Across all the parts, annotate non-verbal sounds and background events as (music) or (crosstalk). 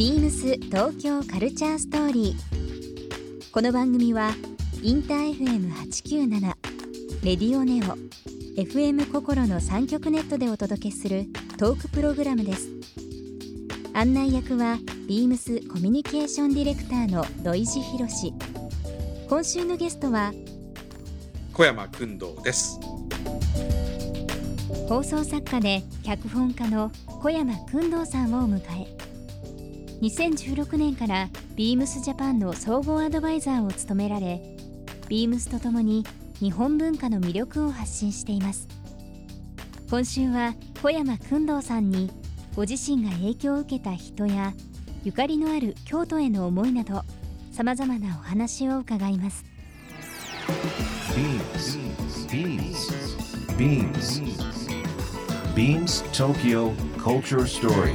ビームス東京カルチャーストーリー。この番組はインター FM897 レディオネオ FM 心の三極ネットでお届けするトークプログラムです。案内役はビームスコミュニケーションディレクターの土井博志。今週のゲストは小山君堂です。放送作家で脚本家の小山君堂さんをお迎え2016年からビームスジャパンの総合アドバイザーを務められビームスとともに日本文化の魅力を発信しています今週は小山君堂さんにご自身が影響を受けた人やゆかりのある京都への思いなどさまざまなお話を伺います Beams. Beams. Beams. Beams Tokyo Culture Story.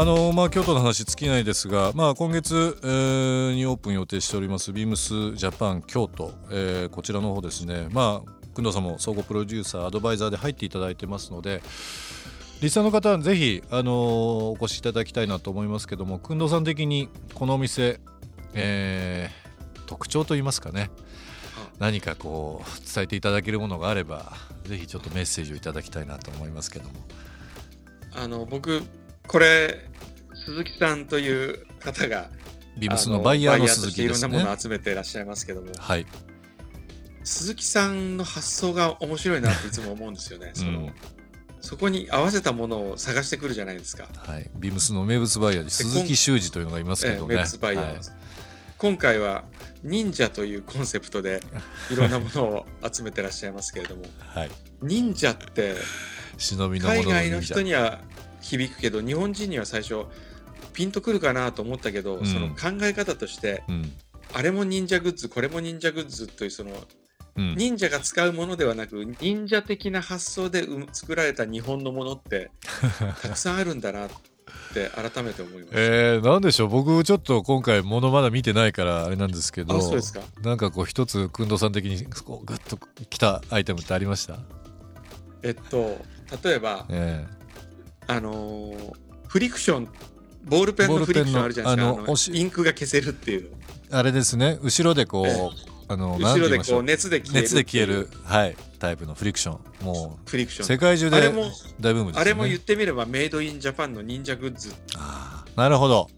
あのまあ、京都の話尽きないですが、まあ、今月、えーにオープン予定しておりますビームスジャパン京都、えーこちらの方ですね、まあ、工藤さんも総合プロデューサーアドバイザーで入っていただいてますのでリスナーの方はぜひ、あのお越しいただきたいなと思いますけども工藤さん的にこのお店、えー特徴といいますかね。何かこう伝えていただけるものがあればぜひちょっとメッセージをいただきたいなと思いますけども。あの僕これ鈴木さんという方がビームスのバイヤーの鈴木ですね。いろんなものを。集めていらっしゃいますけども、はい、鈴木さんの発想が面白いなっていつも思うんですよね。(laughs) そのうん。そこに合わせたものを探してくるじゃないですか。はい、ビームスの名物バイヤーに鈴木修二というのがいますけどね。えバイヤーです、今回は忍者というコンセプトでいろんなものを集めてらっしゃいますけれども。はい、はい、忍者って忍び海外の人には響くけど日本人には最初ピンとくるかなと思ったけど、うん。その考え方としてうん、あれも忍者グッズこれも忍者グッズというそのうん、忍者が使うものではなく忍者的な発想でうん作られた日本のものって (laughs) たくさんあるんだなって改めて思いました。えー、なんでしょう？僕ちょっと今回ものまだ見てないからあれなんですけどあそうですか。なんかこう一つ工藤さん的にこうグッときたアイテムってありました、えっと例えばえ。あのーフリクションボールペンのフリクションあるじゃないですか。インクが消せるっていう。ーあれですね。後ろでこう、えあの後ろでこう熱で消える熱で消える。はい。タイプのフリクション。もフリクション。う世界中であれも大ブームですよね。あれも言ってみればメイドインジャパンの忍者グッズ。あーなるほど。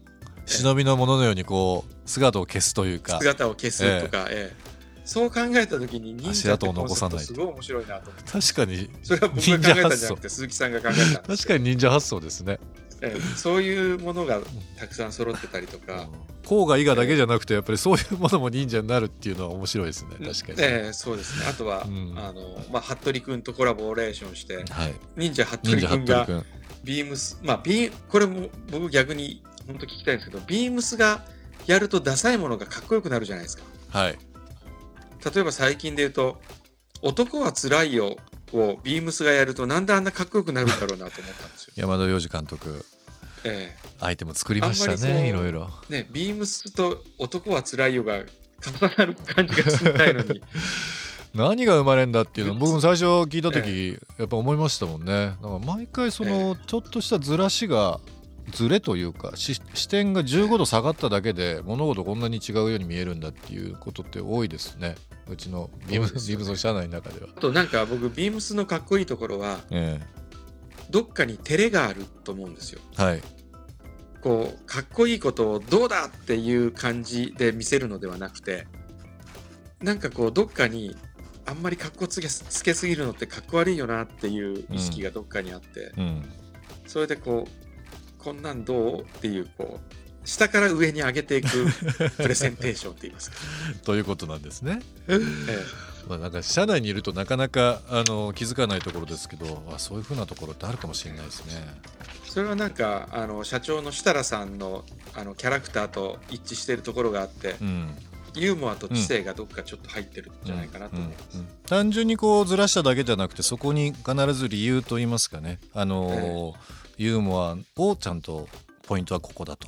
忍びのもののようにこう姿を消すというか。姿を消すとか、ええ。そう考えた時に忍足者って跡をコンセプト残さないすごい面白いなと思って。確かにそれは僕が考えたんじゃなくて鈴木さんが考えた確かに忍者発想ですね。ええそういうものがたくさん揃ってたりとか、甲が伊賀だけじゃなくてやっぱりそういうものも忍者になるっていうのは面白いですね。確かに、ええそうですね。あとは、うん。あのまあ、服部君とコラボレーションしてはい。忍者服部君がビームスまあビーこれも僕逆に本当聞きたいんですけどビームスがやるとダサいものがかっこよくなるじゃないですか。はい。例えば最近で言うと「男はつらいよ」をビームスがやるとなんであんなかっこよくなるんだろうなと思ったんですよ。山田洋次監督えアイテム作りましたねいろいろ。えね、ビームスと「男はつらいよ」が重なる感じがしないのに。(laughs) 何が生まれんだっていうの僕も最初聞いた時、やっぱ思いましたもんね。だから毎回そのちょっとしたずらしがずれというかし視点が15度下がっただけで物事こんなに違うように見えるんだっていうことって多いですね。うちのビームそうですよね。ビームスの社内の中では。あとなんか僕ビームスのかっこいいところはえどっかに照れがあると思うんですよ。えはいこうかっこいいことをどうだっていう感じで見せるのではなくてなんかこうどっかにあんまりかっこつけつけすぎるのってかっこ悪いよなっていう意識がどっかにあって、うんそれでこうこんなんどうっていうこう下から上に上げていくプレゼンテーションって言いますか、(laughs) ということなんですね。えまあ、なんか社内にいるとなかなかあの気づかないところですけどあそういうふうなところってあるかもしれないですね。それはなんかあの社長の設楽さんのあのキャラクターと一致しているところがあって、うんユーモアと知性がどっかちょっと入ってるんじゃないかなと思います。うんうん単純にこうずらしただけじゃなくてそこに必ず理由と言いますかね、あのーユーモアをちゃんとポイントはここだと。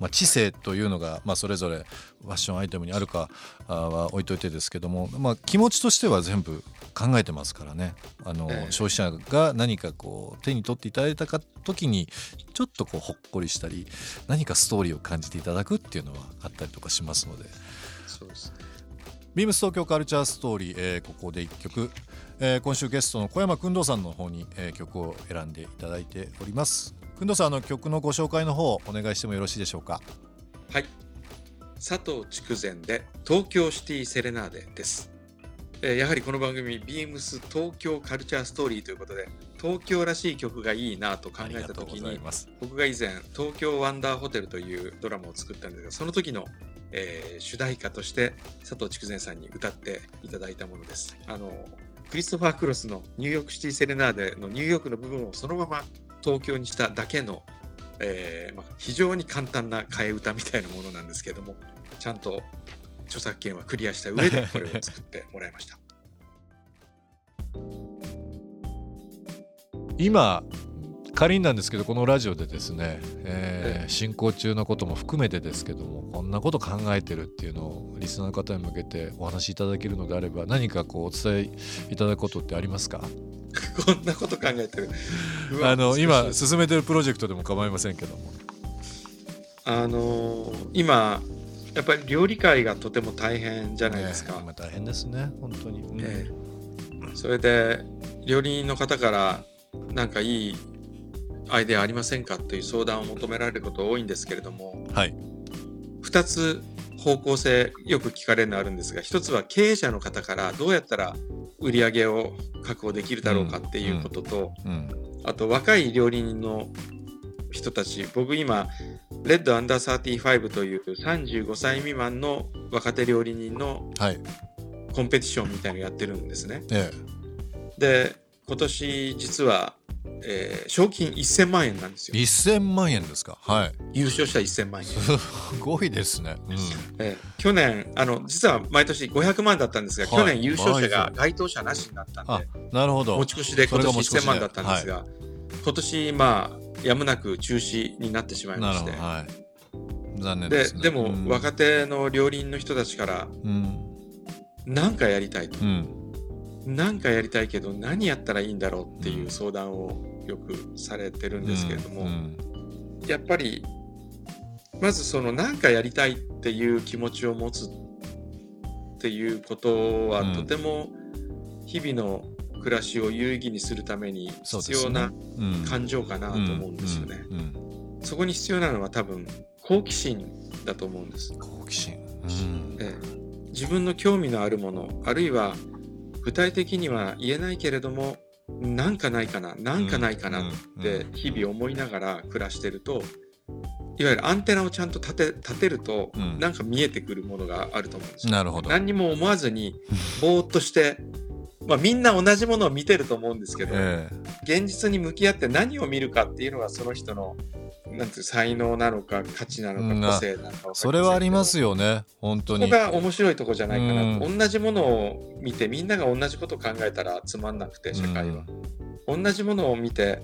まあ、知性というのが、まあ、それぞれファッションアイテムにあるかあは置いといてですけども、まあ、気持ちとしては全部考えてますからね。あの、ええ。消費者が何かこう手に取っていただいたか時にちょっとこうほっこりしたり何かストーリーを感じていただくっていうのはあったりとかしますので。そうですね。ビームス東京カルチャーストーリー、えーここで1曲、えー今週ゲストの小山君堂さんの方に、えー曲を選んでいただいております君堂さんあの曲のご紹介の方お願いしてもよろしいでしょうか？はい。佐藤筑前で東京シティセレナーデです。えーやはりこの番組、ビームス東京カルチャーストーリーということで、東京らしい曲がいいなと考えたときに、ます僕が以前、東京ワンダーホテルというドラマを作ったんですが、その時の、えー主題歌として佐藤筑前さんに歌っていただいたものです。あの、クリストファー・クロスのニューヨークシティセレナーデのニューヨークの部分をそのまま東京にしただけのえーまあ、非常に簡単な替え歌みたいなものなんですけどもちゃんと著作権はクリアした上で (laughs) これを作ってもらいました。今仮になんですけどこのラジオでですね、えーえ進行中のことも含めてですけどもこんなこと考えてるっていうのをリスナーの方に向けてお話しいただけるのであれば何かこうお伝えいただくことってありますか？(laughs) こんなこと考えてる。あの今進めてるプロジェクトでも構いませんけども。あのー今やっぱり料理界がとても大変じゃないですか、ね今大変ですね本当に、うん。ええ。それで料理人の方からなんかいいアイデアありませんか？という相談を求められること多いんですけれども。はい。2つ方向性よく聞かれるのあるんですが1つは経営者の方からどうやったら売り上げを確保できるだろうかっていうことと、うん。あと若い料理人の人たち僕今レッドアンダー35という35歳未満の若手料理人のはい。コンペティションみたいのやってるんですね。え。で今年実は、えー賞金1000万円なんですえよ。1000万円ですか？はい。優勝した1000万円。すごいですね、うん。えー去年あの実は毎年500万だったんですが、はい。去年優勝者が該当者なしになったんであなるほど。持ち越しで今年それが持ち越しで1000万だったんですが、今年まあやむなく中止になってしまいまして。はい。残念でね。ですでも、うん。若手の料理人の人たちからうん。何かやりたいと。う、ん。何かやりたいけど何やったらいいんだろうっていううん相談をよくされてるんですけれども、うんやっぱりまずその何かやりたいっていう気持ちを持つっていうことはうん。とても日々の暮らしを有意義にするために必要なうん。感情かなと思うんですよね。うんうん。そこに必要なのは多分好奇心だと思うんです。好奇心。うん。ええ。自分の興味のあるものあるいは具体的には言えないけれどもなんかないかななんかないかなって日々思いながら暮らしてるといわゆるアンテナをちゃんと立て立てると、うん。なんか見えてくるものがあると思うんですよ。なるほど。何にも思わずにぼーっとして、(laughs) まあ、みんな同じものを見てると思うんですけど、え。現実に向き合って何を見るかっていうのがその人のなんていう才能なのか価値なのうんか個性なのかそれはありますよね。本当に。ここが面白いとこじゃないかなと、う同じものを見てみんなが同じことを考えたらつまんなくて社会は、同じものを見て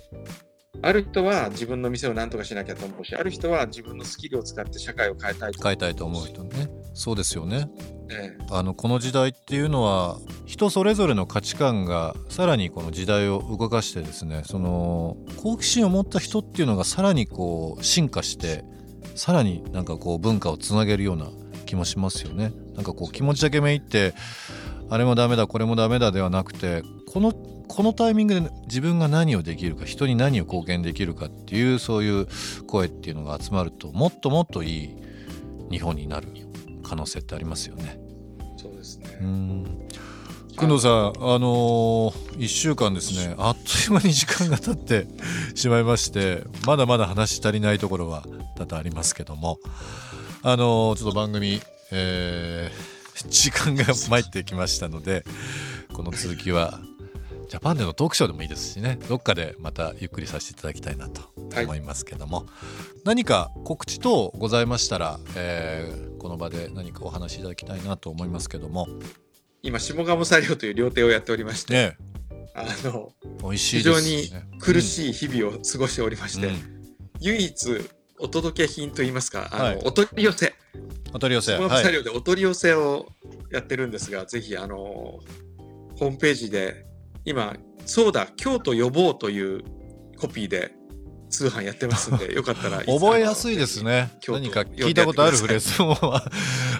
ある人は自分の店を何とかしなきゃと思うしある人は自分のスキルを使って社会を変えたいと変えたいと思う人ね。そうですよね。ええ。あのこの時代っていうのは人それぞれの価値観がさらにこの時代を動かしてですねその好奇心を持った人っていうのがさらにこう進化してさらになんかこう文化をつなげるような気もしますよね。なんかこう気持ちだけめいってあれもダメだこれもダメだではなくてこのこのタイミングで自分が何をできるか人に何を貢献できるかっていうそういう声っていうのが集まるともっともっといい日本になる可能性ってありますよね。そうですね、うん。工藤さん、あのー、1週間ですね。あっという間に時間が経ってしまいましてまだまだ話し足りないところは多々ありますけども、あのーちょっと番組、えー時間が参ってきましたのでこの続きはジャパンでのトークショーでもいいですしね。どっかでまたゆっくりさせていただきたいなと思いますけども、何か告知等ございましたら、えーこの場で何かお話しいただきたいなと思いますけども。今、下鴨作業という料亭をやっておりまして、ねあの、美味し非常に苦しい日々を過ごしておりまして、うん。唯一お届け品といいますか、あの、はい。お取り寄せ、お取り寄せ。下鴨はい。作業でお取り寄せをやってるんですが、ぜひ、あの、ホームページで、今、そうだ、京都呼ぼうというコピーで通販やってますんで、(laughs) よかったら覚えやすいですね。何か聞いたことあるフレーズも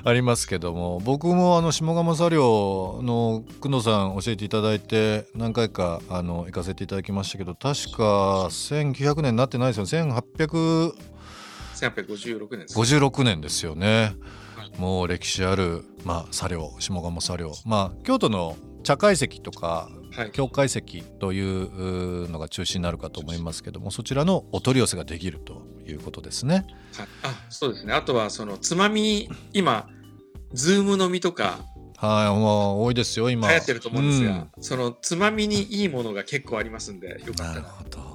ありますけども。(laughs) 僕もあの下鴨作業の工藤さん教えていただいて何回かあの行かせていただきましたけど確か1900年になってないですよ1856 1856年です。年ですよね。もう歴史ある、まあ、作業下鴨作業。まあ京都の茶会席とかはい。教会席というのが中心になるかと思いますけどもそちらのお取り寄せができるということですね。はいあ、そうですね。あとは、その、つまみ、今、ズーム飲みとかはい、もう多いですよ流今。行ってると思うんですが、うんその、つまみにいいものが結構ありますんで、よかったら。なるほど。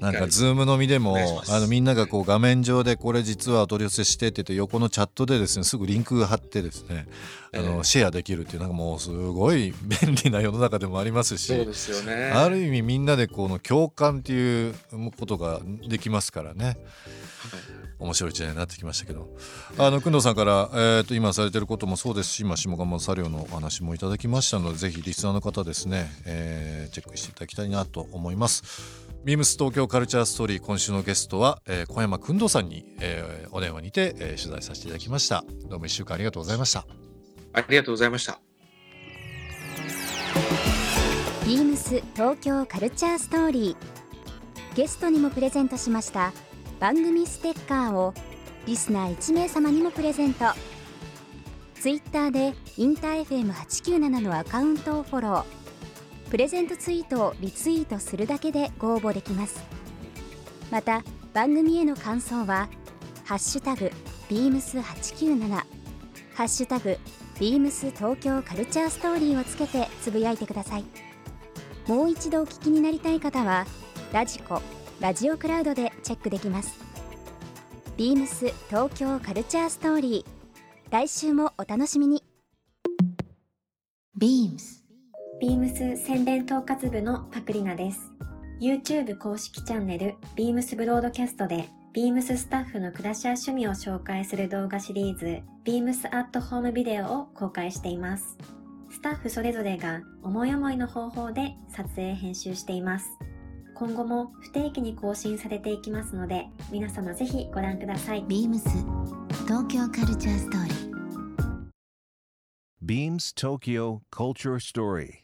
なんかズーム飲みでもあのみんながこう画面上でこれ実はお取り寄せしてって言って横のチャットでですねすぐリンクが貼ってですねあえ。のえシェアできるっていうなんかもうすごい便利な世の中でもありますしそうですよね。ある意味みんなでこの共感っていうことができますからね。はい。面白い時代になってきましたけど。あの工藤さんから、えー、と今されてることもそうですし今下鴨作業のお話もいただきましたのでぜひリスナーの方ですね、えーチェックしていただきたいなと思いますビームス東京カルチャーストーリー今週のゲストは、えー小山工藤さんに、えーお電話にて、えー取材させていただきました。どうも一週間ありがとうございました。ありがとうございました。ビームス東京カルチャーストーリー。ゲストにもプレゼントしました番組ステッカーをリスナー1名様にもプレゼント。ツイッターでインター FM897 のアカウントをフォロープレゼントツイートをリツイートするだけでご応募できます。また番組への感想は「ハッシュタグビームス897」「ハッシュタグビームス東京カルチャーストーリー」をつけてつぶやいてください。もう一度お聞きになりたい方はラジコラジオクラウドでチェックできます。ビームス東京カルチャーストーリー来週もお楽しみに。ビームス。宣伝統括部のパクリナです。YouTube 公式チャンネル、ビームスブロードキャストで、ビームススタッフの暮らしや趣味を紹介する動画シリーズ、ビームスアットホームビデオを公開しています。スタッフそれぞれが思い思いの方法で撮影編集しています。今後も不定期に更新されていきますので、皆様ぜひご覧ください。BEAMS 東京カルチャーストーリー Beams Tokyo Culture Story.